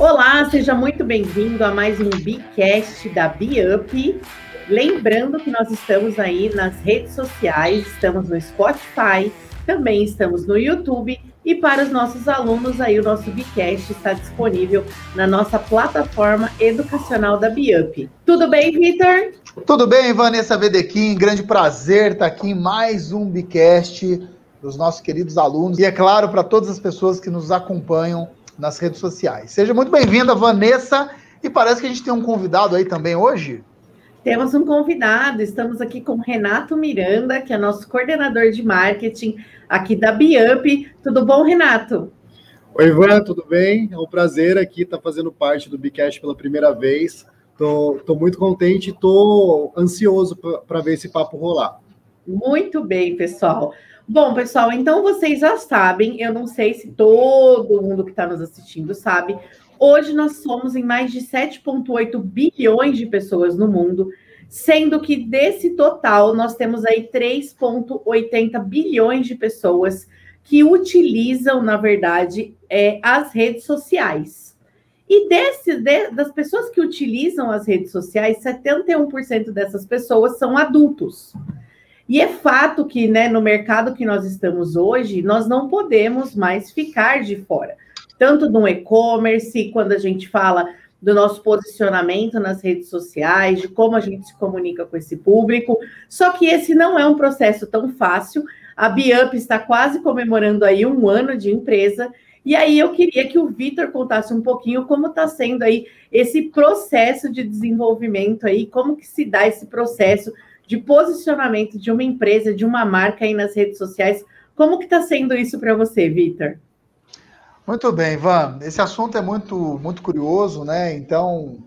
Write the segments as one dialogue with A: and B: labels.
A: Olá, seja muito bem-vindo a mais um Bicast da BeUp. Lembrando que nós estamos aí nas redes sociais, estamos no Spotify, também estamos no YouTube e para os nossos alunos aí o nosso Bicast está disponível na nossa plataforma educacional da BeUp. Tudo bem, Vitor?
B: Tudo bem, Vanessa Vedequim, grande prazer estar aqui em mais um Bicast dos nossos queridos alunos e é claro para todas as pessoas que nos acompanham nas redes sociais. Seja muito bem-vinda, Vanessa. E parece que a gente tem um convidado aí também hoje.
A: Temos um convidado, estamos aqui com Renato Miranda, que é nosso coordenador de marketing aqui da Biup. Tudo bom, Renato?
C: Oi, Ivan, tudo bem? É um prazer aqui estar fazendo parte do Bicast pela primeira vez. Estou muito contente e estou ansioso para ver esse papo rolar.
A: Muito bem, pessoal. Bom, pessoal, então vocês já sabem, eu não sei se todo mundo que está nos assistindo sabe, hoje nós somos em mais de 7,8 bilhões de pessoas no mundo, sendo que desse total nós temos aí 3,80 bilhões de pessoas que utilizam, na verdade, é, as redes sociais. E desse, de, das pessoas que utilizam as redes sociais, 71% dessas pessoas são adultos. E é fato que, né, no mercado que nós estamos hoje, nós não podemos mais ficar de fora. Tanto no e-commerce, quando a gente fala do nosso posicionamento nas redes sociais, de como a gente se comunica com esse público. Só que esse não é um processo tão fácil. A Biup está quase comemorando aí um ano de empresa. E aí eu queria que o Vitor contasse um pouquinho como está sendo aí esse processo de desenvolvimento aí, como que se dá esse processo de posicionamento de uma empresa, de uma marca aí nas redes sociais. Como que está sendo isso para você, Vitor?
B: Muito bem, Ivan. Esse assunto é muito, muito curioso, né? Então,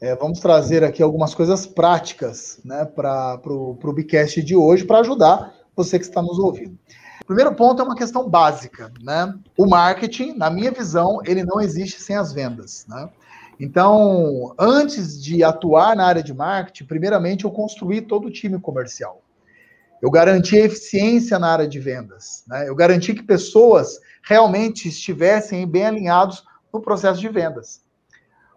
B: é, vamos trazer aqui algumas coisas práticas né, para o Bicast de hoje para ajudar você que está nos ouvindo. O primeiro ponto é uma questão básica, né? O marketing, na minha visão, ele não existe sem as vendas, né? Então, antes de atuar na área de marketing, primeiramente eu construí todo o time comercial. Eu garanti a eficiência na área de vendas. Né? Eu garanti que pessoas realmente estivessem bem alinhados no processo de vendas.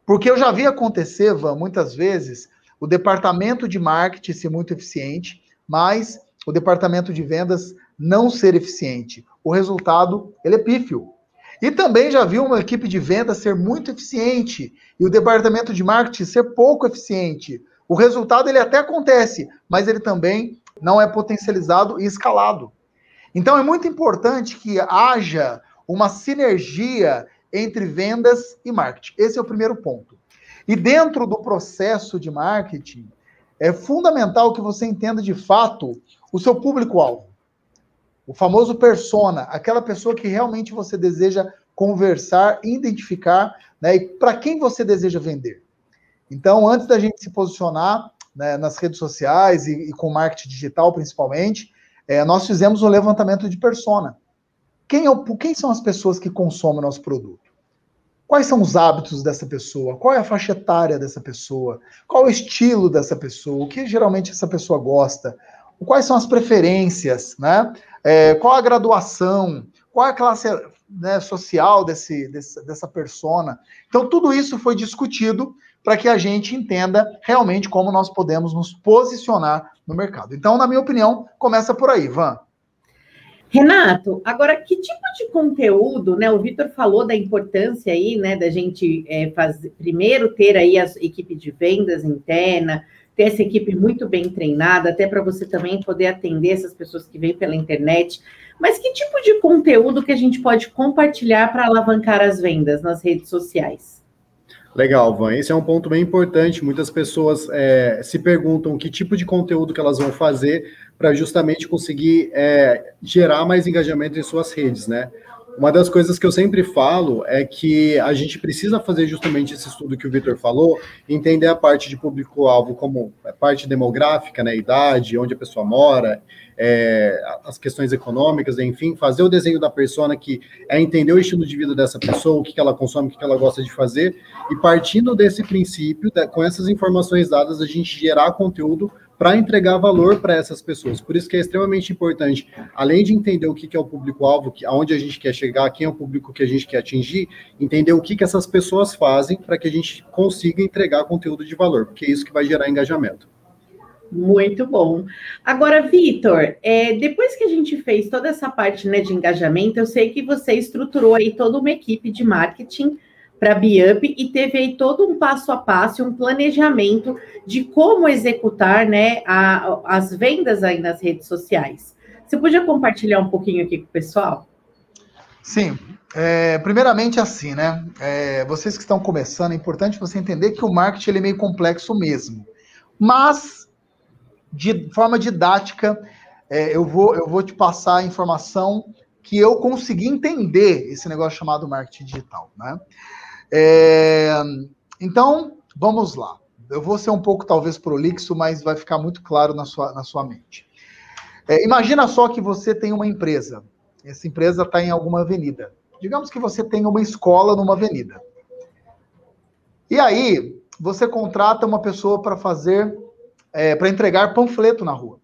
B: Porque eu já vi acontecer, Van, muitas vezes, o departamento de marketing ser muito eficiente, mas o departamento de vendas não ser eficiente. O resultado, ele é pífio. E também já viu uma equipe de venda ser muito eficiente e o departamento de marketing ser pouco eficiente. O resultado ele até acontece, mas ele também não é potencializado e escalado. Então é muito importante que haja uma sinergia entre vendas e marketing. Esse é o primeiro ponto. E dentro do processo de marketing, é fundamental que você entenda de fato o seu público-alvo. O famoso persona, aquela pessoa que realmente você deseja conversar, identificar, né, e para quem você deseja vender. Então, antes da gente se posicionar né, nas redes sociais e, e, com marketing digital principalmente, é, nós fizemos um levantamento de persona. Quem, é quem são as pessoas que consomem nosso produto? Quais são os hábitos dessa pessoa? Qual é a faixa etária dessa pessoa? Qual é o estilo dessa pessoa? O que geralmente essa pessoa gosta? Quais são as preferências, né? É, qual a graduação? Qual a classe né, social desse, desse, dessa persona? Então, tudo isso foi discutido para que a gente entenda realmente como nós podemos nos posicionar no mercado. Então, na minha opinião, começa por aí, Van.
A: Renato, agora que tipo de conteúdo, né? O Vitor falou da importância aí, né, da gente é, fazer, primeiro ter aí a equipe de vendas interna, ter essa equipe muito bem treinada, até para você também poder atender essas pessoas que vêm pela internet. Mas que tipo de conteúdo que a gente pode compartilhar para alavancar as vendas nas redes sociais?
C: Legal, Van. Esse é um ponto bem importante. Muitas pessoas é, se perguntam que tipo de conteúdo que elas vão fazer para justamente conseguir é, gerar mais engajamento em suas redes, né? Uma das coisas que eu sempre falo é que a gente precisa fazer justamente esse estudo que o Vitor falou, entender a parte de público-alvo como parte demográfica, né, idade, onde a pessoa mora, é, as questões econômicas, enfim, fazer o desenho da persona que é entender o estilo de vida dessa pessoa, o que, ela consome, o que ela gosta de fazer, e partindo desse princípio, com essas informações dadas, a gente gerar conteúdo para entregar valor para essas pessoas. Por isso que é extremamente importante, além de entender o que, que é o público-alvo, aonde a gente quer chegar, quem é o público que a gente quer atingir, entender o que, que essas pessoas fazem para que a gente consiga entregar conteúdo de valor, porque é isso que vai gerar engajamento.
A: Muito bom. Agora, Vitor, é, depois que a gente fez toda essa parte né, de engajamento, eu sei que você estruturou aí toda uma equipe de marketing para a Biup e teve aí todo um passo a passo, um planejamento de como executar né, a, as vendas aí nas redes sociais. Você podia compartilhar um pouquinho aqui com o pessoal?
B: Sim. É, primeiramente, assim, né? É, vocês que estão começando, é importante você entender que o marketing ele é meio complexo mesmo. Mas, de forma didática, é, eu, vou, eu vou te passar a informação que eu consegui entender esse negócio chamado marketing digital, né? É, então, vamos lá. Eu vou ser um pouco, talvez, prolixo, mas vai ficar muito claro na sua, na sua mente. É, imagina só que você tem uma empresa. Essa empresa está em alguma avenida. Digamos que você tem uma escola numa avenida. E aí, você contrata uma pessoa para fazer, é, para entregar panfleto na rua.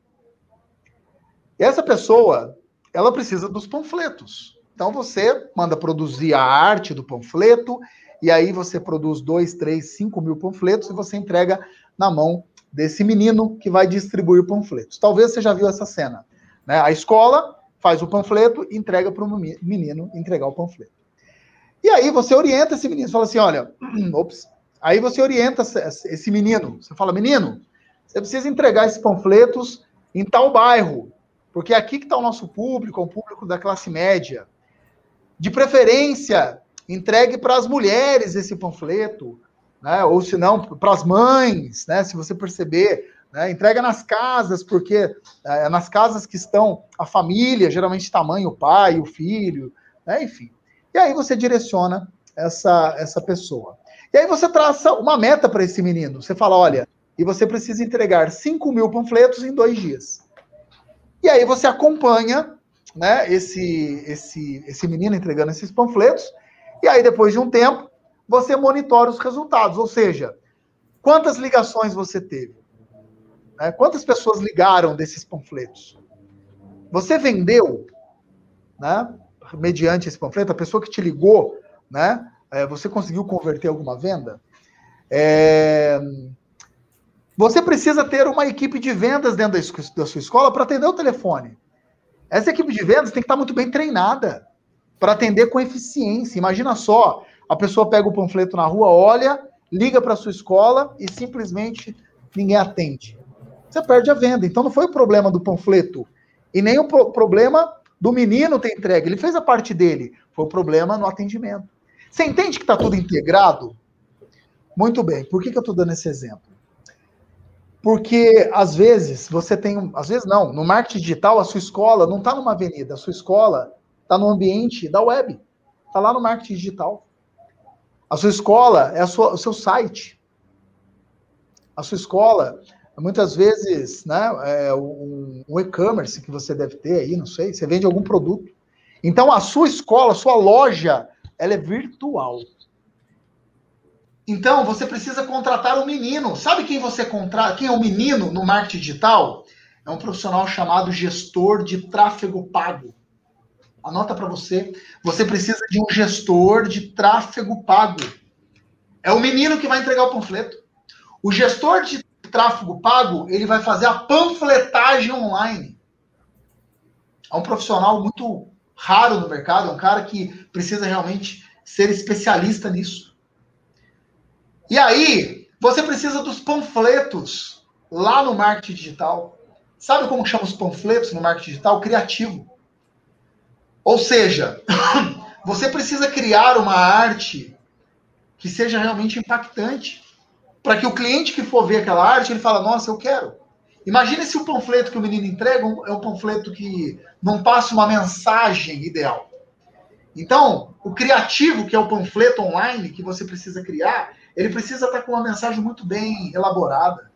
B: E essa pessoa, ela precisa dos panfletos. Então você manda produzir a arte do panfleto e aí você produz dois, três, cinco mil panfletos e você entrega na mão desse menino que vai distribuir panfletos. Talvez você já viu essa cena. Né? A escola faz o panfleto e entrega para o menino entregar o panfleto. E aí você orienta esse menino, fala assim, olha, ops, aí você orienta esse menino, você fala, menino, você precisa entregar esses panfletos em tal bairro, porque é aqui que está o nosso público, é um público da classe média. De preferência, entregue para as mulheres esse panfleto, né? ou se não, para as mães, né? se você perceber. Né? Entrega nas casas, porque é nas casas que estão a família, geralmente tamanho, o pai, o filho, né? enfim. E aí você direciona essa, essa pessoa. E aí você traça uma meta para esse menino. Você fala, olha, e você precisa entregar 5 mil panfletos em dois dias. E aí você acompanha né, esse, esse, esse menino entregando esses panfletos e aí, depois de um tempo, você monitora os resultados. Ou seja, quantas ligações você teve? Né? Quantas pessoas ligaram desses panfletos? Você vendeu, né? mediante esse panfleto, a pessoa que te ligou, né? É, você conseguiu converter alguma venda? É... Você precisa ter uma equipe de vendas dentro da sua escola para atender o telefone. Essa equipe de vendas tem que estar muito bem treinada para atender com eficiência. Imagina só, a pessoa pega o panfleto na rua, olha, liga para sua escola e simplesmente ninguém atende. Você perde a venda. Então não foi o problema do panfleto e nem o problema do menino ter entregue. Ele fez a parte dele. Foi o problema no atendimento. Você entende que está tudo integrado? Muito bem. Por que, que eu estou dando esse exemplo? Porque às vezes você tem, às vezes não, no marketing digital a sua escola não está numa avenida, a sua escola está no ambiente da web, está lá no marketing digital. A sua escola é sua, o seu site. A sua escola, muitas vezes, né, é um, um e-commerce que você deve ter aí, não sei, você vende algum produto. Então, a sua escola, a sua loja, ela é virtual. Então, você precisa contratar um menino. Sabe quem você contrata? Quem é o menino no marketing digital? É um profissional chamado gestor de tráfego pago. Anota para você. Você precisa de um gestor de tráfego pago. É o menino que vai entregar o panfleto. O gestor de tráfego pago, ele vai fazer a panfletagem online. É um profissional muito raro no mercado, é um cara que precisa realmente ser especialista nisso. E aí, você precisa dos panfletos lá no marketing digital. Sabe como chama os panfletos no marketing digital? Criativo. Ou seja, você precisa criar uma arte que seja realmente impactante, para que o cliente que for ver aquela arte, ele fala, nossa, eu quero. Imagine se o panfleto que o menino entrega é um panfleto que não passa uma mensagem ideal. Então, o criativo, que é o panfleto online que você precisa criar, ele precisa estar com uma mensagem muito bem elaborada.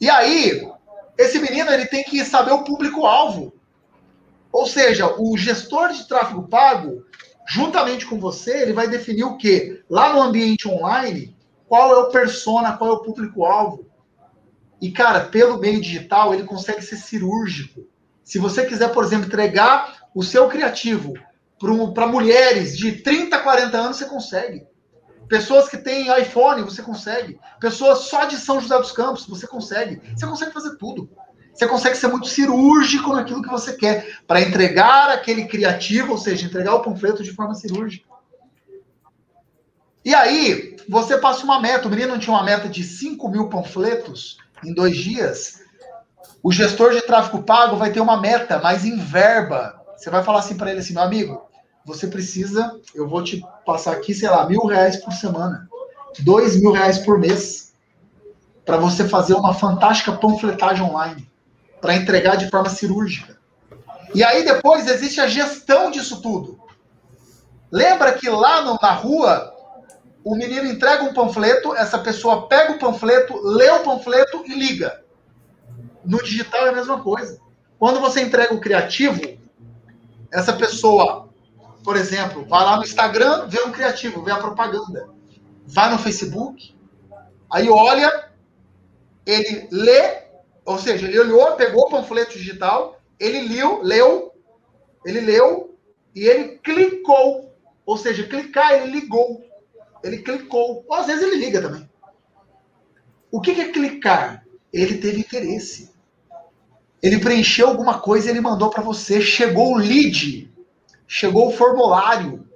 B: E aí, esse menino ele tem que saber o público-alvo. Ou seja, o gestor de tráfego pago, juntamente com você, ele vai definir o quê? Lá no ambiente online, qual é o persona, qual é o público-alvo. E, cara, pelo meio digital, ele consegue ser cirúrgico. Se você quiser, por exemplo, entregar o seu criativo para mulheres de 30, 40 anos, você consegue. Pessoas que têm iPhone, você consegue. Pessoas só de São José dos Campos, você consegue. Você consegue fazer tudo. Você consegue ser muito cirúrgico naquilo que você quer, para entregar aquele criativo, ou seja, entregar o panfleto de forma cirúrgica. E aí, você passa uma meta. O menino tinha uma meta de 5 mil panfletos em dois dias. O gestor de tráfego pago vai ter uma meta, mas em verba. Você vai falar assim para ele assim, meu amigo, você precisa, eu vou te passar aqui, sei lá, mil reais por semana, dois mil reais por mês, para você fazer uma fantástica panfletagem online, para entregar de forma cirúrgica. E aí depois existe a gestão disso tudo. Lembra que lá no, na rua o menino entrega um panfleto, essa pessoa pega o panfleto, lê o panfleto e liga. No digital é a mesma coisa. Quando você entrega o criativo, essa pessoa, por exemplo, vai lá no Instagram, vê um criativo, vê a propaganda. Vai no Facebook, aí olha, ele lê, ou seja, ele olhou, pegou o panfleto digital, ele leu, leu, ele leu e ele clicou. Ou seja, clicar, ele ligou. Ele clicou. Ou às vezes ele liga também. O que é clicar? Ele teve interesse. Ele preencheu alguma coisa ele mandou para você. Chegou o lead. Chegou o formulário.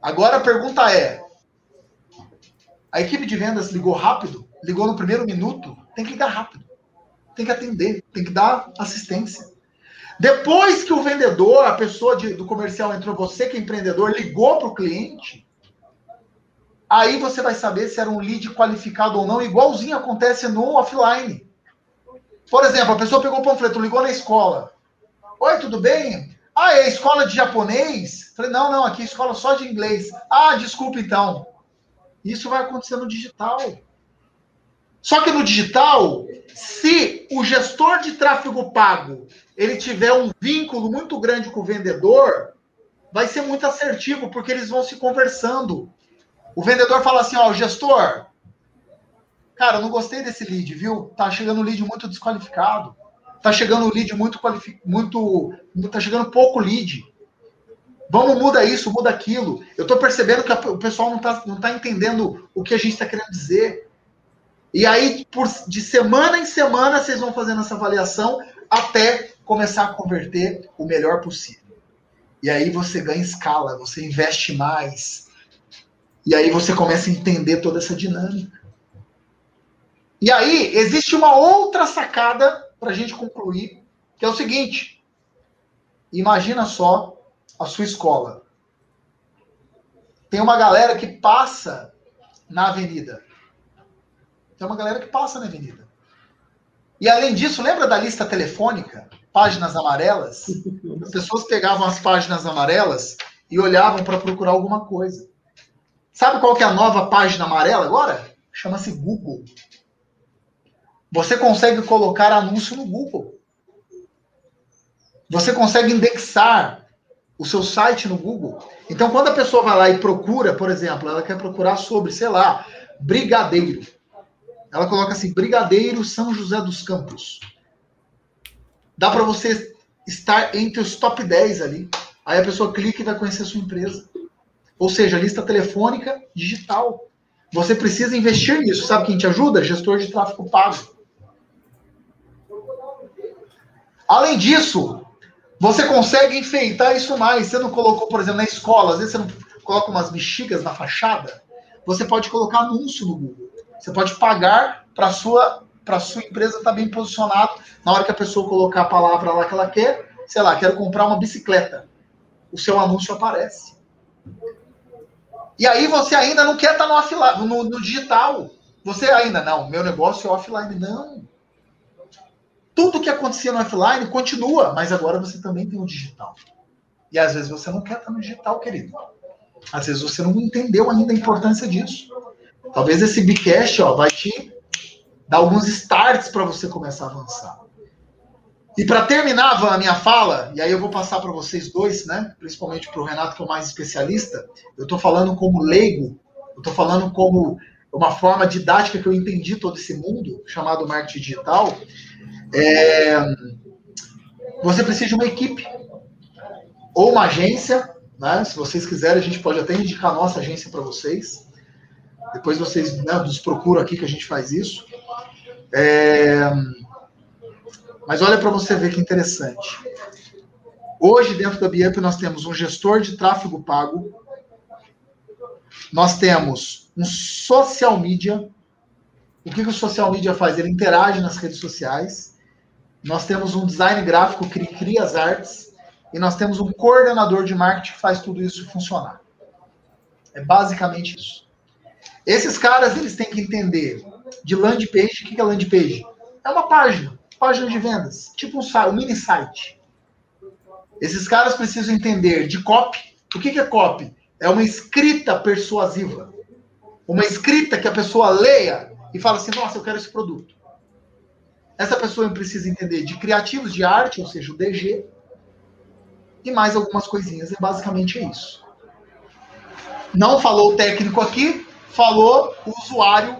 B: Agora a pergunta é: a equipe de vendas ligou rápido? Ligou no primeiro minuto? Tem que ligar rápido. Tem que atender. Tem que dar assistência. Depois que o vendedor, a pessoa de, do comercial entrou, você que é empreendedor, ligou para o cliente, Aí você vai saber se era um lead qualificado ou não, igualzinho acontece no offline. Por exemplo, a pessoa pegou o panfleto, ligou na escola. Oi, tudo bem? Ah, é escola de japonês? Falei, não, não, aqui é escola só de inglês. Ah, desculpa então. Isso vai acontecer no digital. Só que no digital, se o gestor de tráfego pago ele tiver um vínculo muito grande com o vendedor, vai ser muito assertivo, porque eles vão se conversando. O vendedor fala assim, ó, gestor, cara, eu não gostei desse lead, viu? Tá chegando um lead muito desqualificado. Tá chegando um lead muito qualificado, muito, tá chegando pouco lead. Vamos, muda isso, muda aquilo. Eu tô percebendo que o pessoal não tá, não tá entendendo o que a gente está querendo dizer. E aí, por, de semana em semana, vocês vão fazendo essa avaliação até começar a converter o melhor possível. E aí você ganha escala, você investe mais, e aí você começa a entender toda essa dinâmica. E aí existe uma outra sacada para a gente concluir, que é o seguinte: imagina só a sua escola. Tem uma galera que passa na avenida. Tem uma galera que passa na avenida. E além disso, lembra da lista telefônica? Páginas amarelas? As pessoas pegavam as páginas amarelas e olhavam para procurar alguma coisa. Sabe qual que é a nova página amarela agora? Chama-se Google. Você consegue colocar anúncio no Google. Você consegue indexar o seu site no Google. Então, quando a pessoa vai lá e procura, por exemplo, ela quer procurar sobre, sei lá, brigadeiro. Ela coloca assim, Brigadeiro São José dos Campos. Dá para você estar entre os top 10 ali. Aí a pessoa clica e vai conhecer a sua empresa. Ou seja, lista telefônica digital. Você precisa investir nisso. Sabe quem te ajuda? Gestor de tráfego pago. Além disso, você consegue enfeitar isso mais. Você não colocou, por exemplo, na escola, às vezes você não coloca umas bexigas na fachada. Você pode colocar anúncio no Google. Você pode pagar para sua para sua empresa estar tá bem posicionado. Na hora que a pessoa colocar a palavra lá que ela quer, sei lá, quero comprar uma bicicleta. O seu anúncio aparece. E aí você ainda não quer estar no, offline, no, no digital. Você ainda, não, meu negócio é offline. Não. Tudo que acontecia no offline continua, mas agora você também tem o digital. E às vezes você não quer estar no digital, querido. Às vezes você não entendeu ainda a importância disso. Talvez esse Bicast ó, vai te dar alguns starts para você começar a avançar. E para terminar a minha fala, e aí eu vou passar para vocês dois, né? Principalmente para o Renato, que é o mais especialista. Eu estou falando como leigo, eu estou falando como uma forma didática que eu entendi todo esse mundo, chamado marketing digital, é, você precisa de uma equipe ou uma agência, né? Se vocês quiserem, a gente pode até indicar a nossa agência para vocês. Depois vocês né, nos procuram aqui que a gente faz isso. É, mas olha para você ver que interessante. Hoje, dentro da Biamp, nós temos um gestor de tráfego pago, nós temos um social media. O que, que o social media faz? Ele interage nas redes sociais. Nós temos um design gráfico que cria as artes. E nós temos um coordenador de marketing que faz tudo isso funcionar. É basicamente isso. Esses caras, eles têm que entender de landing page. O que é landing page? É uma página, página de vendas, tipo um, um mini site. Esses caras precisam entender de copy. O que é copy? É uma escrita persuasiva. Uma escrita que a pessoa leia e fala assim: nossa, eu quero esse produto. Essa pessoa precisa entender de criativos de arte, ou seja, o DG, e mais algumas coisinhas. É basicamente isso. Não falou o técnico aqui, falou o usuário,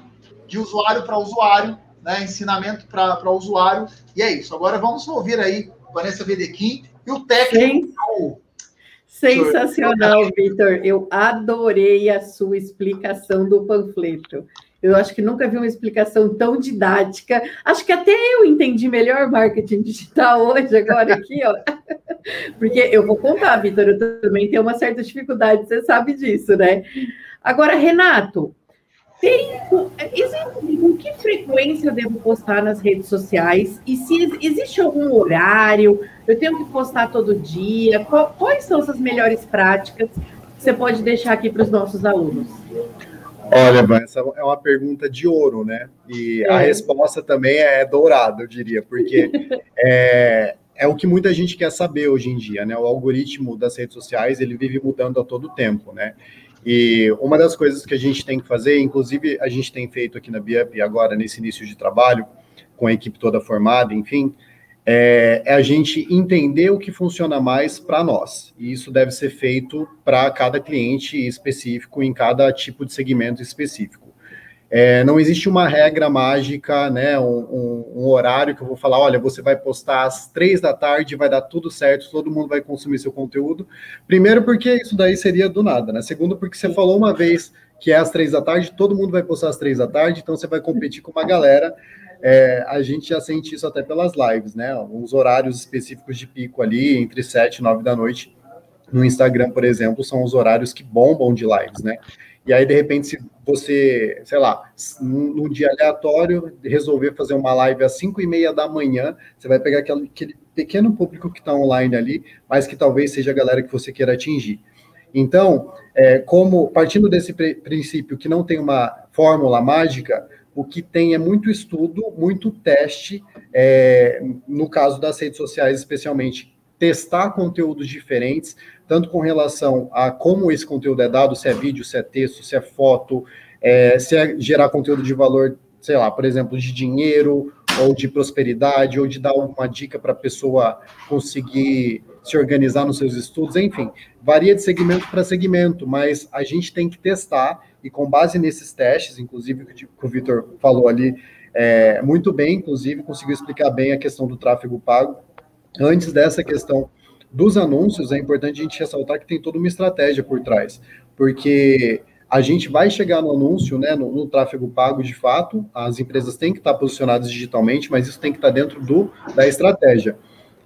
B: de usuário para usuário, né? ensinamento para usuário, e é isso. Agora vamos ouvir aí Vanessa Vedequim e o técnico.
A: Sensacional, Vitor. Eu adorei a sua explicação do panfleto. Eu acho que nunca vi uma explicação tão didática. Acho que até eu entendi melhor marketing digital hoje, agora aqui, ó. Porque eu vou contar, Vitor, eu também tenho uma certa dificuldade, você sabe disso, né? Agora, Renato, tem, com que frequência eu devo postar nas redes sociais? E se existe algum horário? Eu tenho que postar todo dia? Quais são essas melhores práticas que você pode deixar aqui para os nossos alunos?
C: Olha, essa é uma pergunta de ouro, né? E é. a resposta também é dourada, eu diria, porque é, é o que muita gente quer saber hoje em dia, né? O algoritmo das redes sociais, ele vive mudando a todo tempo, né? E uma das coisas que a gente tem que fazer, inclusive a gente tem feito aqui na BIUP agora nesse início de trabalho, com a equipe toda formada, enfim, é, é a gente entender o que funciona mais para nós. E isso deve ser feito para cada cliente específico, em cada tipo de segmento específico. É, não existe uma regra mágica, né, um, um, um, horário que eu vou falar, olha, você vai postar às três da tarde, vai dar tudo certo, todo mundo vai consumir seu conteúdo. Primeiro, porque isso daí seria do nada, né? Segundo, porque você falou uma vez que é às três da tarde, todo mundo vai postar às três da tarde, então você vai competir com uma galera. É, a gente já sente isso até pelas lives, né? Uns horários específicos de pico ali, entre sete e nove da noite, no Instagram, por exemplo, são os horários que bombam de lives, né? E aí, de repente, se você, sei lá, num, dia aleatório, resolver fazer uma live às 5 e meia da manhã, você vai pegar aquele, aquele pequeno público que está online ali, mas que talvez seja a galera que você queira atingir. Então, é, como partindo desse princípio que não tem uma fórmula mágica, o que tem é muito estudo, muito teste, é, no caso das redes sociais, especialmente, testar conteúdos diferentes, tanto com relação a como esse conteúdo é dado, se é vídeo, se é texto, se é foto, é, se é gerar conteúdo de valor, sei lá, por exemplo, de dinheiro, ou de prosperidade, ou de dar uma dica para a pessoa conseguir se organizar nos seus estudos, enfim, varia de segmento para segmento, mas a gente tem que testar e com base nesses testes, inclusive que o Vitor falou ali é, muito bem, inclusive conseguiu explicar bem a questão do tráfego pago. Antes dessa questão dos anúncios, é importante a gente ressaltar que tem toda uma estratégia por trás, porque a gente vai chegar no anúncio, né, no, no, tráfego pago de fato, as empresas têm que estar posicionadas digitalmente, mas isso tem que estar dentro do, da estratégia.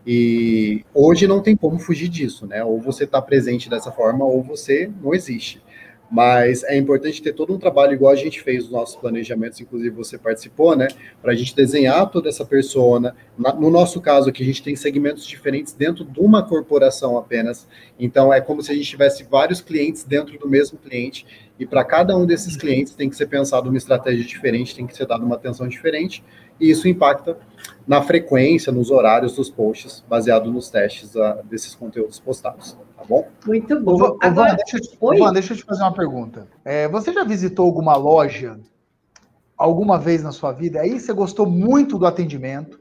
C: E hoje não tem como fugir disso, né? Ou você está presente dessa forma, ou você não existe. Mas é importante ter todo um trabalho igual a gente fez nos nossos planejamentos, inclusive você participou, né? Para a gente desenhar toda essa persona. No nosso caso aqui, a gente tem segmentos diferentes dentro de uma corporação apenas. Então é como se a gente tivesse vários clientes dentro do mesmo cliente. E para cada um desses clientes tem que ser pensado uma estratégia diferente, tem que ser dada uma atenção diferente. E isso impacta na frequência, nos horários dos posts, baseado nos testes uh, desses conteúdos postados bom?
A: Muito bom. Agora,
B: Van, deixa, eu te, Van, deixa eu te fazer uma pergunta. É, você já visitou alguma loja alguma vez na sua vida? Aí você gostou muito do atendimento,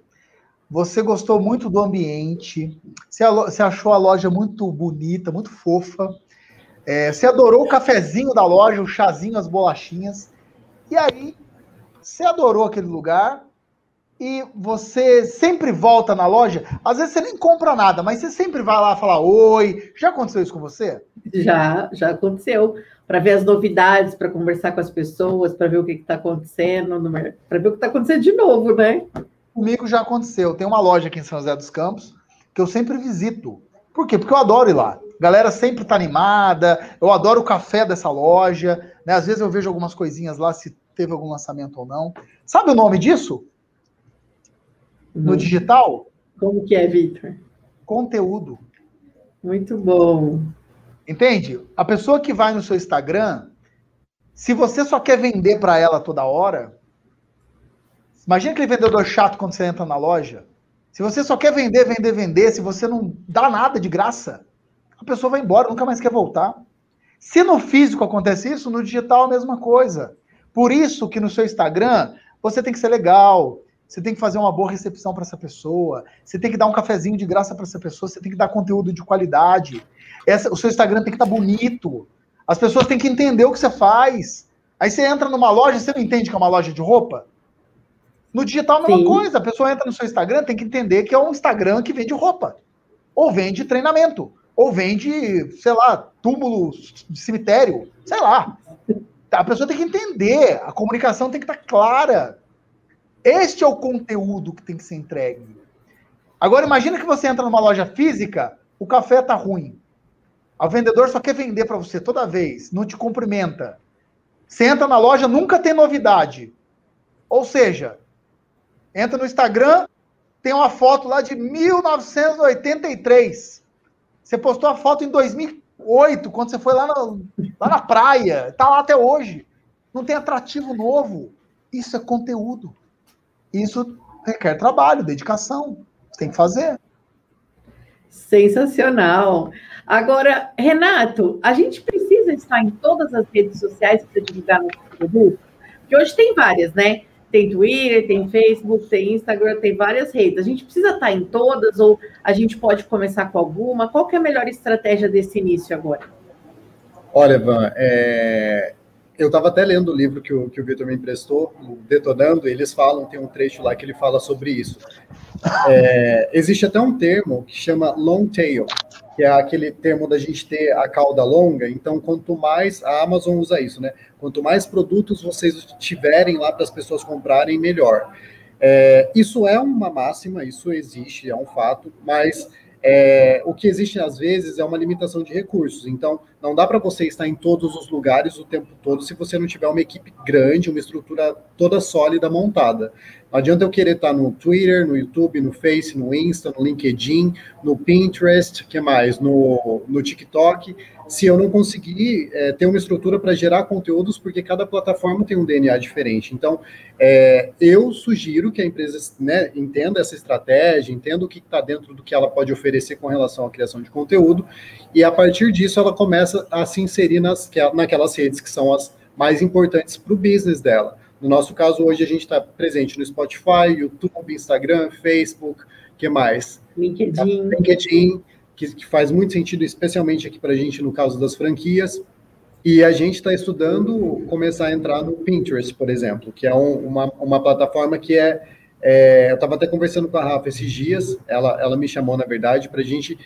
B: você gostou muito do ambiente, você, você achou a loja muito bonita, muito fofa, é, você adorou o cafezinho da loja, o chazinho, as bolachinhas, E aí, você adorou aquele lugar e você sempre volta na loja. Às vezes você nem compra nada, mas você sempre vai lá falar oi. Já aconteceu isso com você?
A: Já, já aconteceu. Para ver as novidades, para conversar com as pessoas, para ver o que está acontecendo, para ver o que está acontecendo de novo, né?
B: Comigo já aconteceu. Tem uma loja aqui em São José dos Campos que eu sempre visito. Por quê? Porque eu adoro ir lá. A galera sempre está animada. Eu adoro o café dessa loja. Né? Às vezes eu vejo algumas coisinhas lá, se teve algum lançamento ou não. Sabe o nome disso? No digital?
A: Como que é, Victor?
B: Conteúdo.
A: Muito bom.
B: Entende? A pessoa que vai no seu Instagram, se você só quer vender para ela toda hora, imagina aquele vendedor chato quando você entra na loja. Se você só quer vender, vender, vender, se você não dá nada de graça, a pessoa vai embora, nunca mais quer voltar. Se no físico acontece isso, no digital a mesma coisa. Por isso que no seu Instagram você tem que ser legal, você tem que fazer uma boa recepção para essa pessoa, você tem que dar um cafezinho de graça para essa pessoa, você tem que dar conteúdo de qualidade. Essa, o seu Instagram tem que estar tá bonito. As pessoas têm que entender o que você faz. Aí você entra numa loja, você não entende que é uma loja de roupa? No digital, a mesma Sim. coisa. A pessoa entra no seu Instagram, tem que entender que é um Instagram que vende roupa. Ou vende treinamento. Ou vende, sei lá, túmulo de cemitério. Sei lá. A pessoa tem que entender. A comunicação tem que estar tá clara. Este é o conteúdo que tem que ser entregue. Agora imagina que você entra numa loja física, o café tá ruim. O vendedor só quer vender para você toda vez, não te cumprimenta. Você entra na loja, nunca tem novidade. Ou seja, entra no Instagram, tem uma foto lá de 1983. Você postou a foto em 2008, quando você foi lá na, lá na praia. Tá lá até hoje. Não tem atrativo novo. Isso é conteúdo. Isso requer trabalho, dedicação. Você tem que fazer.
A: Sensacional. Agora, Renato, a gente precisa estar em todas as redes sociais para divulgar nosso produto? Porque hoje tem várias, né? Tem Twitter, tem Facebook, tem Instagram, tem várias redes. A gente precisa estar em todas ou a gente pode começar com alguma? Qual que é a melhor estratégia desse início agora?
C: Olha, Van, é, eu estava até lendo o livro que o, que o Vitor me emprestou, o Detonando, e eles falam, tem um trecho lá que ele fala sobre isso. É, existe até um termo que chama long tail, que é aquele termo da gente ter a cauda longa. Então, quanto mais a Amazon usa isso, né? Quanto mais produtos vocês tiverem lá para as pessoas comprarem, melhor. É, isso é uma máxima, isso existe, é um fato, mas é, o que existe às vezes é uma limitação de recursos. Então, não dá para você estar em todos os lugares o tempo todo se você não tiver uma equipe grande, uma estrutura toda sólida montada. Não adianta eu querer estar no Twitter, no YouTube, no Face, no Insta, no LinkedIn, no Pinterest, que mais? No, no TikTok, se eu não conseguir é, ter uma estrutura para gerar conteúdos, porque cada plataforma tem um DNA diferente. Então, é, eu sugiro que a empresa né, entenda essa estratégia, entenda o que está dentro do que ela pode oferecer com relação à criação de conteúdo, e a partir disso ela começa a se inserir nas, naquelas redes que são as mais importantes para o business dela. No nosso caso, hoje a gente está presente no Spotify, YouTube, Instagram, Facebook, que mais?
A: LinkedIn.
C: LinkedIn que, que faz muito sentido, especialmente aqui para a gente no caso das franquias. E a gente está estudando começar a entrar no Pinterest, por exemplo, que é um, uma, uma plataforma que é, é eu estava até conversando com a Rafa esses dias, ela, ela me chamou, na verdade, para a gente.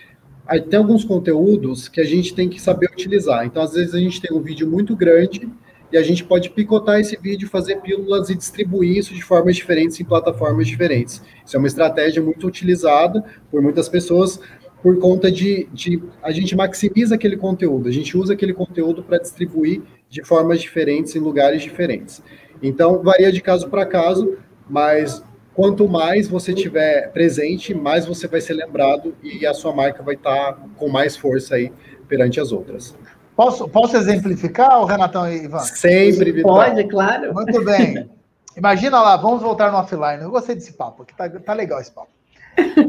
C: Tem alguns conteúdos que a gente tem que saber utilizar. Então, às vezes, a gente tem um vídeo muito grande e a gente pode picotar esse vídeo, fazer pílulas e distribuir isso de formas diferentes em plataformas diferentes. Isso é uma estratégia muito utilizada por muitas pessoas, por conta de, de a gente maximiza aquele conteúdo, a gente usa aquele conteúdo para distribuir de formas diferentes em lugares diferentes. Então, varia de caso para caso, mas quanto mais você tiver presente, mais você vai ser lembrado e a sua marca vai estar tá com mais força aí perante as outras.
B: Posso, posso exemplificar, o Renatão e Ivan?
C: Sempre,
A: Vitor. Pode, claro.
B: Muito bem. Imagina lá, vamos voltar no offline. Eu gostei desse papo, que tá, tá legal esse papo.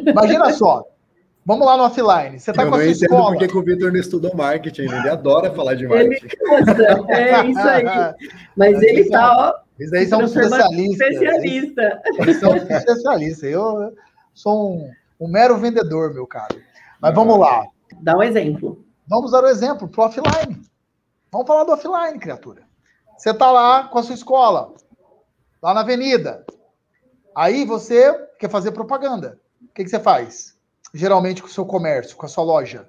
B: Imagina só, Vamos lá no offline. Você está com a sua escola.
C: Por que o Vitor não estudou marketing Ele adora falar de marketing.
A: Ele é isso aí. Mas ele está, ó.
B: Isso aí são especialistas.
A: Especialista.
B: Eles são especialistas. Eu sou um, um, mero vendedor, meu caro. Mas vamos lá.
A: Dá um exemplo.
B: Vamos dar o um exemplo para o offline. Vamos falar do offline, criatura. Você está lá com a sua escola, lá na avenida. Aí você quer fazer propaganda. O que, que você faz? Geralmente com o seu comércio, com a sua loja.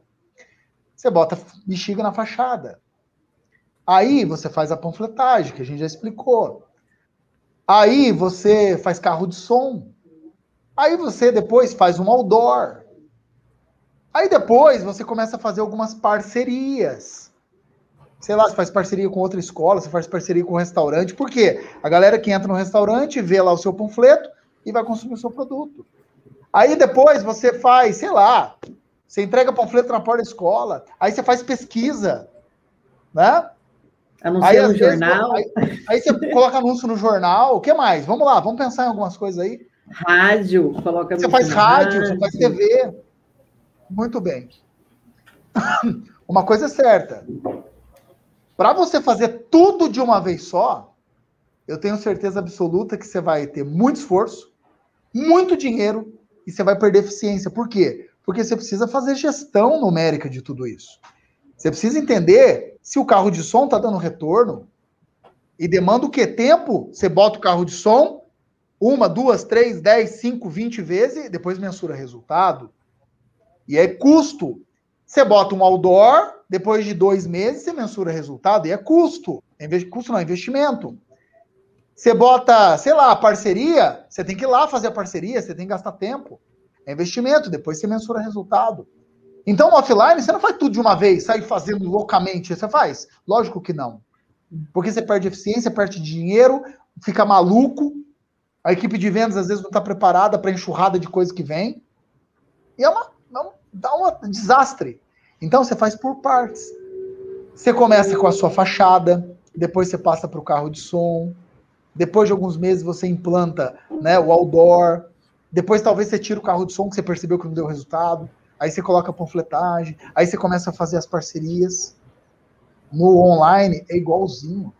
B: Você bota bexiga na fachada. Aí você faz a panfletagem, que a gente já explicou. Aí você faz carro de som. Aí você depois faz um outdoor. Aí depois você começa a fazer algumas parcerias. Sei lá, você faz parceria com outra escola, você faz parceria com um restaurante. Por quê? A galera que entra no restaurante vê lá o seu panfleto e vai consumir o seu produto. Aí depois você faz, sei lá, você entrega panfleto na porta da escola, aí você faz pesquisa, né?
A: Anuncia no jornal.
B: Vezes, aí, aí, você coloca anúncio no jornal. O que mais? Vamos lá, vamos pensar em algumas coisas aí.
A: Rádio, coloca
B: Você faz rádio, rádio, você faz TV. Muito bem. uma coisa é certa. Para você fazer tudo de uma vez só, eu tenho certeza absoluta que você vai ter muito esforço, muito dinheiro e você vai perder eficiência. Por quê? Porque você precisa fazer gestão numérica de tudo isso. Você precisa entender se o carro de som está dando retorno. E demanda o quê? Tempo? Você bota o carro de som uma, duas, três, dez, cinco, vinte vezes, depois mensura resultado. E é custo. Você bota um outdoor, depois de dois meses, você mensura resultado, e é custo. É custo não, é investimento. Você bota, sei lá, parceria, você tem que ir lá fazer a parceria, você tem que gastar tempo. É investimento, depois você mensura resultado. Então, offline, você não faz tudo de uma vez, sair fazendo loucamente. Você faz? Lógico que não. Porque você perde eficiência, perde dinheiro, fica maluco. A equipe de vendas às vezes não está preparada para a enxurrada de coisa que vem. E é uma, é dá um desastre. Então você faz por partes. Você começa com a sua fachada, depois você passa para o carro de som, depois de alguns meses você implanta né, o outdoor, depois talvez você tira o carro de som que você percebeu que não deu resultado aí você coloca a panfletagem, aí você começa a fazer as parcerias. No online é igualzinho.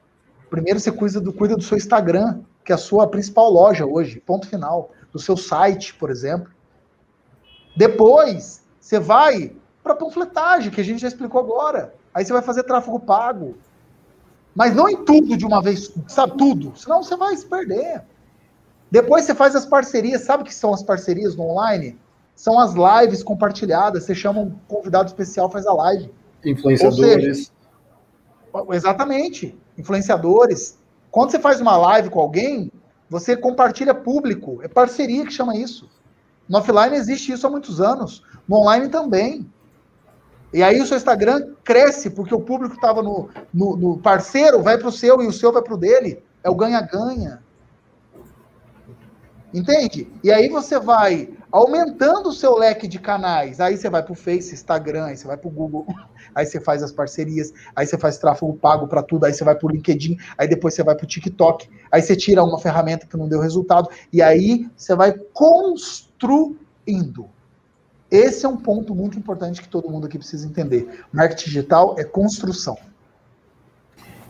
B: Primeiro você cuida do, cuida do seu Instagram, que é a sua principal loja hoje, ponto final. Do seu site, por exemplo. Depois, você vai para panfletagem, que a gente já explicou agora. Aí você vai fazer tráfego pago. Mas não em tudo de uma vez, sabe? Tudo. Senão você vai se perder. Depois você faz as parcerias. Sabe o que são as parcerias no online? são as lives compartilhadas. Você chama um convidado especial, faz a live.
C: Influenciadores.
B: Seja, exatamente. Influenciadores. Quando você faz uma live com alguém, você compartilha público. É parceria que chama isso. No offline existe isso há muitos anos. No online também. E aí o seu Instagram cresce, porque o público estava no, no, no, parceiro, vai para o seu e o seu vai para o dele. É o ganha-ganha. Entende? E aí você vai aumentando o seu leque de canais. Aí você vai para o Face, Instagram, aí você vai para o Google, aí você faz as parcerias, aí você faz tráfego pago para tudo, aí você vai para o LinkedIn, aí depois você vai para o TikTok, aí você tira uma ferramenta que não deu resultado, e aí você vai construindo. Esse é um ponto muito importante que todo mundo aqui precisa entender. Marketing digital é construção.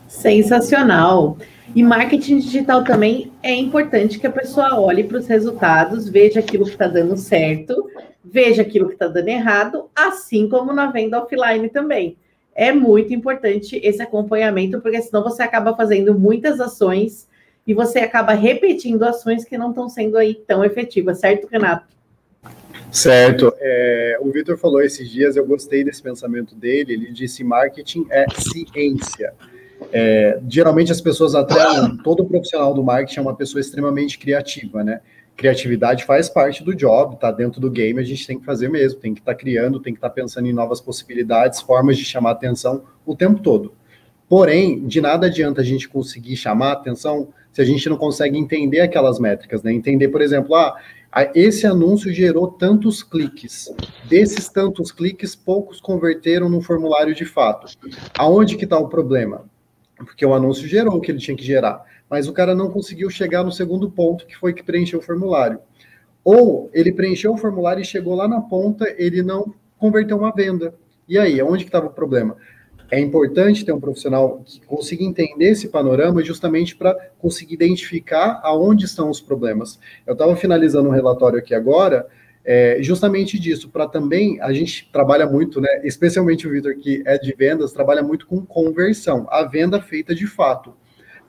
A: Sensacional. E marketing digital também é importante que a pessoa olhe para os resultados, veja aquilo que está dando certo, veja aquilo que está dando errado, assim como na venda offline também. É muito importante esse acompanhamento, porque senão você acaba fazendo muitas ações e você acaba repetindo ações que não estão sendo aí tão efetivas, certo, Renato?
C: Certo. É, o Vitor falou esses dias, eu gostei desse pensamento dele. Ele disse: marketing é ciência. É, geralmente as pessoas atrelam todo profissional do marketing é uma pessoa extremamente criativa, né? Criatividade faz parte do job, tá dentro do game, a gente tem que fazer mesmo, tem que estar tá criando, tem que estar tá pensando em novas possibilidades, formas de chamar atenção o tempo todo. Porém, de nada adianta a gente conseguir chamar atenção se a gente não consegue entender aquelas métricas, né? Entender, por exemplo, ah, esse anúncio gerou tantos cliques. Desses tantos cliques, poucos converteram no formulário de fato. Aonde que está o problema? porque o anúncio gerou o que ele tinha que gerar, mas o cara não conseguiu chegar no segundo ponto, que foi que preencheu o formulário. Ou ele preencheu o formulário e chegou lá na ponta, ele não converteu uma venda. E aí, onde que estava o problema? É importante ter um profissional que consiga entender esse panorama justamente para conseguir identificar aonde estão os problemas. Eu estava finalizando um relatório aqui agora, é, justamente disso, para também a gente trabalha muito, né? Especialmente o Vitor, que é de vendas, trabalha muito com conversão, a venda feita de fato.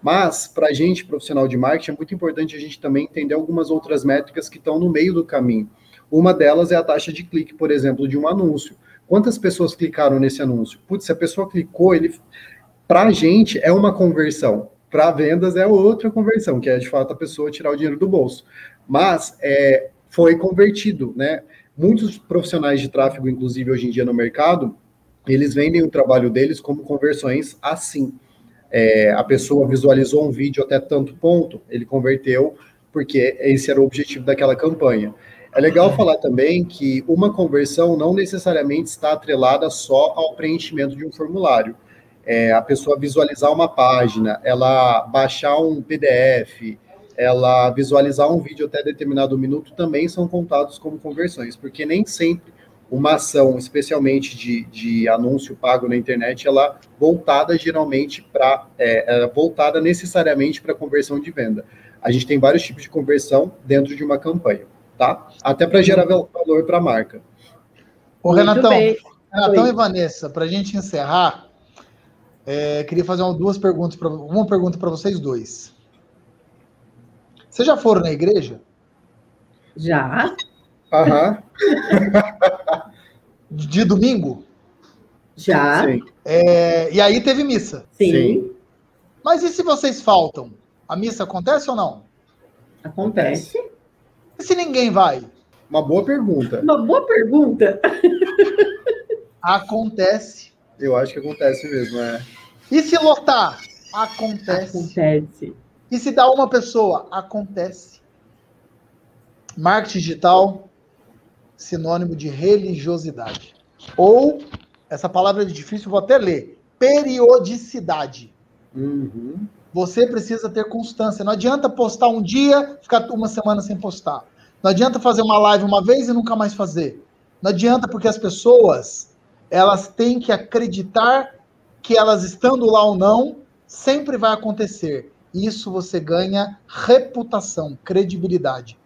C: Mas, para a gente, profissional de marketing, é muito importante a gente também entender algumas outras métricas que estão no meio do caminho. Uma delas é a taxa de clique, por exemplo, de um anúncio. Quantas pessoas clicaram nesse anúncio? Putz, se a pessoa clicou, ele para a gente é uma conversão. Para vendas é outra conversão, que é de fato a pessoa tirar o dinheiro do bolso. Mas é, foi convertido, né? Muitos profissionais de tráfego, inclusive hoje em dia no mercado, eles vendem o trabalho deles como conversões assim. É, a pessoa visualizou um vídeo até tanto ponto, ele converteu, porque esse era o objetivo daquela campanha. É legal falar também que uma conversão não necessariamente está atrelada só ao preenchimento de um formulário. É, a pessoa visualizar uma página, ela baixar um PDF, ela visualizar um vídeo até determinado minuto também são contados como conversões, porque nem sempre uma ação, especialmente de, de anúncio pago na internet, ela voltada geralmente para é, é, voltada necessariamente para conversão de venda. A gente tem vários tipos de conversão dentro de uma campanha, tá? Até para gerar valor para a marca.
B: Ô, Renatão, Renatão e Vanessa, para a gente encerrar, é, queria fazer uma, duas perguntas, pra, uma pergunta para vocês dois. Vocês já foram na igreja?
A: Já.
C: Aham.
B: De domingo?
A: Já.
C: Sim.
B: É, e aí teve missa.
A: Sim.
C: Sim.
B: Mas e se vocês faltam? A missa acontece ou não?
A: Acontece.
B: Se ninguém vai?
C: Uma boa pergunta.
A: Uma boa pergunta.
B: Acontece.
C: Eu acho que acontece mesmo, é.
B: E se lotar? Acontece.
A: Acontece.
B: E se dá uma pessoa? Acontece. Marketing digital, sinônimo de religiosidade. Ou, essa palavra é difícil, vou até ler. Periodicidade.
C: Uhum.
B: Você precisa ter constância. Não adianta postar um dia, ficar uma semana sem postar. Não adianta fazer uma live uma vez e nunca mais fazer. Não adianta porque as pessoas, elas têm que acreditar que elas estando lá ou não, sempre vai acontecer. Isso você ganha reputação, credibilidade.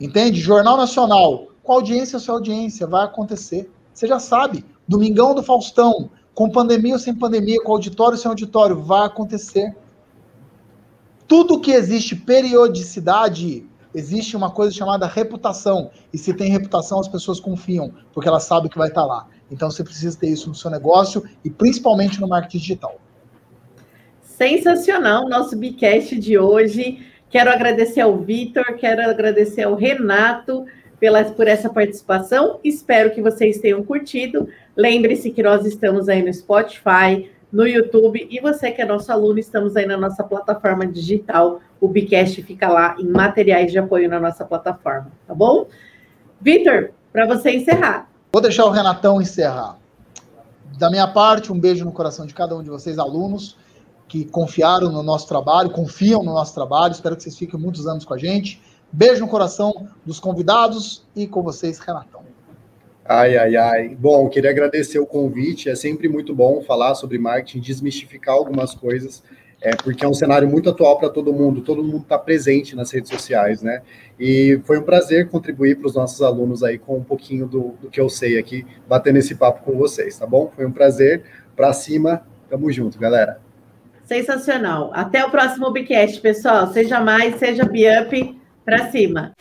B: Entende? Jornal Nacional, com audiência sem audiência, vai acontecer. Você já sabe. Domingão do Faustão, com pandemia ou sem pandemia, com auditório ou sem auditório, vai acontecer. Tudo que existe periodicidade, existe uma coisa chamada reputação. E se tem reputação, as pessoas confiam, porque elas sabem que vai estar lá. Então você precisa ter isso no seu negócio e principalmente no marketing digital.
A: Sensacional nosso Bicast de hoje. Quero agradecer ao Vitor, quero agradecer ao Renato pela, por essa participação. Espero que vocês tenham curtido. Lembre-se que nós estamos aí no Spotify, no YouTube, e você que é nosso aluno, estamos aí na nossa plataforma digital. O Bicast fica lá em materiais de apoio na nossa plataforma, tá bom? Vitor, para você encerrar.
B: Vou deixar o Renatão encerrar. Da minha parte, um beijo no coração de cada um de vocês, alunos, que confiaram no nosso trabalho, confiam no nosso trabalho. Espero que vocês fiquem muitos anos com a gente. Beijo no coração dos convidados e com vocês, Renatão.
C: Ai, ai, ai. Bom, queria agradecer o convite. É sempre muito bom falar sobre marketing, desmistificar algumas coisas, é, porque é um cenário muito atual para todo mundo. Todo mundo está presente nas redes sociais, né? E foi um prazer contribuir para os nossos alunos aí com um pouquinho do, do que eu sei aqui, batendo esse papo com vocês, tá bom? Foi um prazer. Para cima, tamo junto, galera.
A: Sensacional. Até o próximo Bicast, pessoal. Seja mais, seja Biup, para cima.